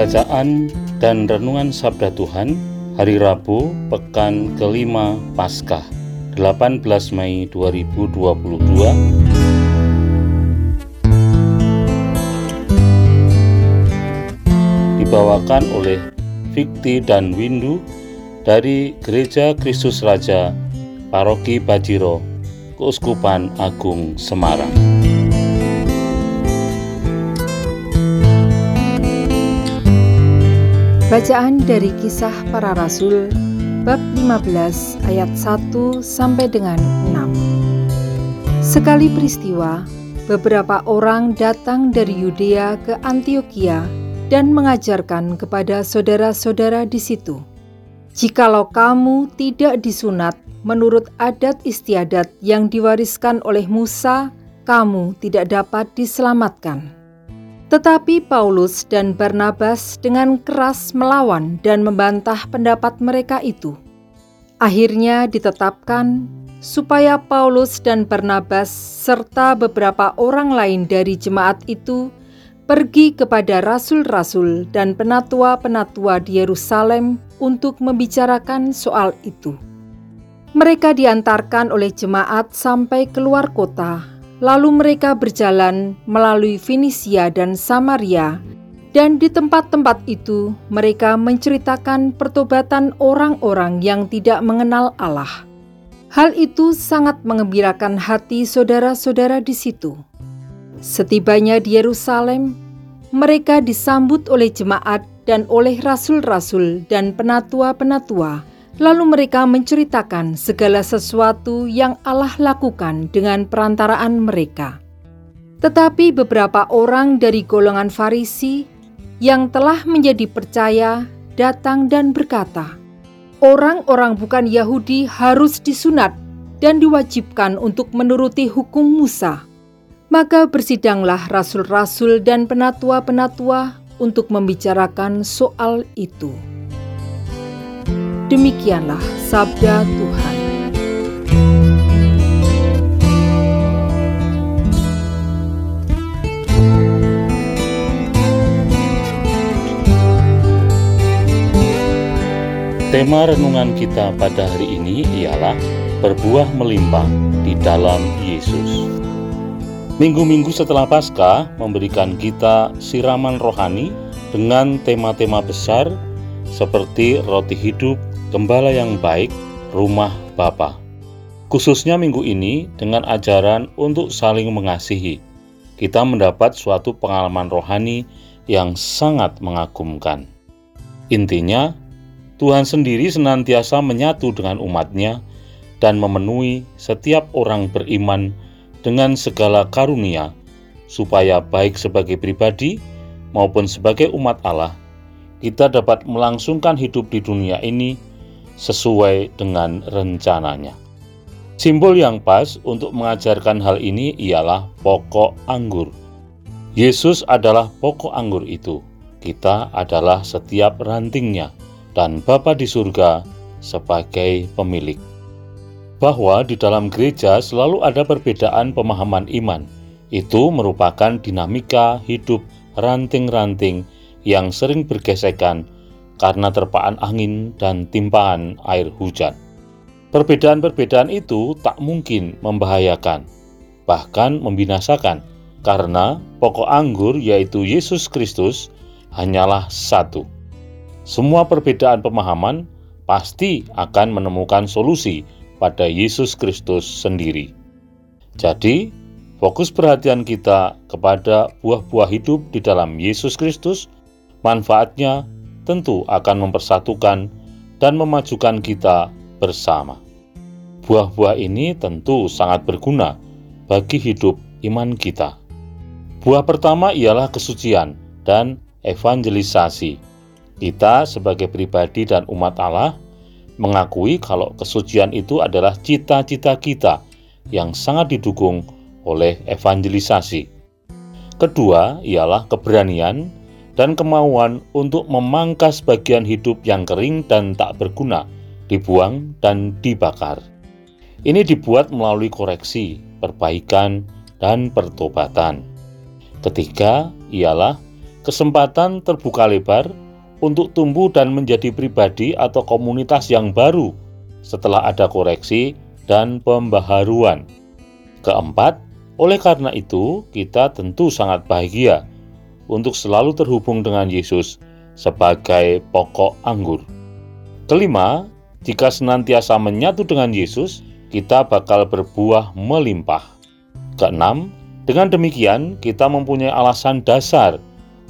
Bacaan dan Renungan Sabda Tuhan Hari Rabu Pekan kelima Paskah 18 Mei 2022 Dibawakan oleh Fikti dan Windu dari Gereja Kristus Raja Paroki Bajiro Keuskupan Agung Semarang Bacaan dari Kisah Para Rasul bab 15 ayat 1 sampai dengan 6. Sekali peristiwa, beberapa orang datang dari Yudea ke Antioquia dan mengajarkan kepada saudara-saudara di situ, "Jikalau kamu tidak disunat menurut adat istiadat yang diwariskan oleh Musa, kamu tidak dapat diselamatkan." Tetapi Paulus dan Barnabas dengan keras melawan dan membantah pendapat mereka itu. Akhirnya ditetapkan supaya Paulus dan Barnabas serta beberapa orang lain dari jemaat itu pergi kepada rasul-rasul dan penatua-penatua di Yerusalem untuk membicarakan soal itu. Mereka diantarkan oleh jemaat sampai keluar kota Lalu mereka berjalan melalui Finisia dan Samaria, dan di tempat-tempat itu mereka menceritakan pertobatan orang-orang yang tidak mengenal Allah. Hal itu sangat mengembirakan hati saudara-saudara di situ. Setibanya di Yerusalem, mereka disambut oleh jemaat dan oleh rasul-rasul dan penatua-penatua Lalu mereka menceritakan segala sesuatu yang Allah lakukan dengan perantaraan mereka. Tetapi beberapa orang dari golongan Farisi yang telah menjadi percaya datang dan berkata, "Orang-orang bukan Yahudi harus disunat dan diwajibkan untuk menuruti hukum Musa." Maka bersidanglah rasul-rasul dan penatua-penatua untuk membicarakan soal itu. Demikianlah sabda Tuhan. Tema renungan kita pada hari ini ialah berbuah melimpah di dalam Yesus. Minggu-minggu setelah Paskah memberikan kita siraman rohani dengan tema-tema besar seperti roti hidup, Gembala yang baik, rumah Bapa. Khususnya minggu ini dengan ajaran untuk saling mengasihi, kita mendapat suatu pengalaman rohani yang sangat mengagumkan. Intinya, Tuhan sendiri senantiasa menyatu dengan umatnya dan memenuhi setiap orang beriman dengan segala karunia, supaya baik sebagai pribadi maupun sebagai umat Allah, kita dapat melangsungkan hidup di dunia ini sesuai dengan rencananya. Simbol yang pas untuk mengajarkan hal ini ialah pokok anggur. Yesus adalah pokok anggur itu. Kita adalah setiap rantingnya dan Bapa di surga sebagai pemilik. Bahwa di dalam gereja selalu ada perbedaan pemahaman iman. Itu merupakan dinamika hidup ranting-ranting yang sering bergesekan karena terpaan angin dan timpahan air hujan. Perbedaan-perbedaan itu tak mungkin membahayakan, bahkan membinasakan, karena pokok anggur yaitu Yesus Kristus hanyalah satu. Semua perbedaan pemahaman pasti akan menemukan solusi pada Yesus Kristus sendiri. Jadi, fokus perhatian kita kepada buah-buah hidup di dalam Yesus Kristus, manfaatnya tentu akan mempersatukan dan memajukan kita bersama. Buah-buah ini tentu sangat berguna bagi hidup iman kita. Buah pertama ialah kesucian dan evangelisasi. Kita sebagai pribadi dan umat Allah mengakui kalau kesucian itu adalah cita-cita kita yang sangat didukung oleh evangelisasi. Kedua ialah keberanian dan kemauan untuk memangkas bagian hidup yang kering dan tak berguna, dibuang dan dibakar. Ini dibuat melalui koreksi, perbaikan, dan pertobatan. Ketiga ialah kesempatan terbuka lebar untuk tumbuh dan menjadi pribadi atau komunitas yang baru setelah ada koreksi dan pembaharuan. Keempat, oleh karena itu kita tentu sangat bahagia untuk selalu terhubung dengan Yesus sebagai pokok anggur. Kelima, jika senantiasa menyatu dengan Yesus, kita bakal berbuah melimpah. Keenam, dengan demikian kita mempunyai alasan dasar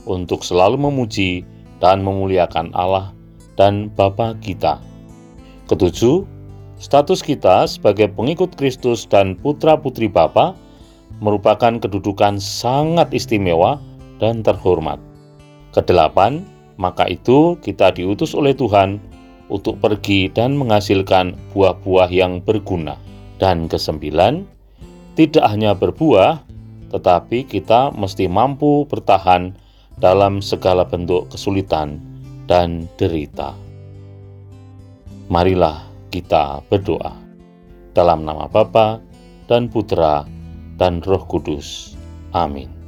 untuk selalu memuji dan memuliakan Allah dan Bapa kita. Ketujuh, status kita sebagai pengikut Kristus dan putra-putri Bapa merupakan kedudukan sangat istimewa dan terhormat. Kedelapan, maka itu kita diutus oleh Tuhan untuk pergi dan menghasilkan buah-buah yang berguna. Dan kesembilan, tidak hanya berbuah, tetapi kita mesti mampu bertahan dalam segala bentuk kesulitan dan derita. Marilah kita berdoa. Dalam nama Bapa dan Putra dan Roh Kudus. Amin.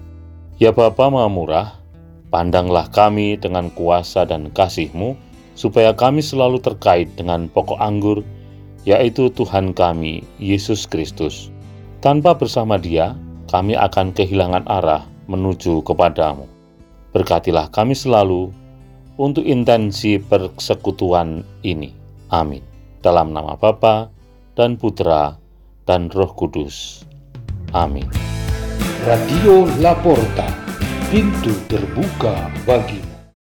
Ya Bapa Maha Murah, pandanglah kami dengan kuasa dan kasih-Mu, supaya kami selalu terkait dengan pokok anggur, yaitu Tuhan kami, Yesus Kristus. Tanpa bersama dia, kami akan kehilangan arah menuju kepadamu. Berkatilah kami selalu untuk intensi persekutuan ini. Amin. Dalam nama Bapa dan Putra dan Roh Kudus. Amin. Radio Laporta, pintu terbuka bagimu.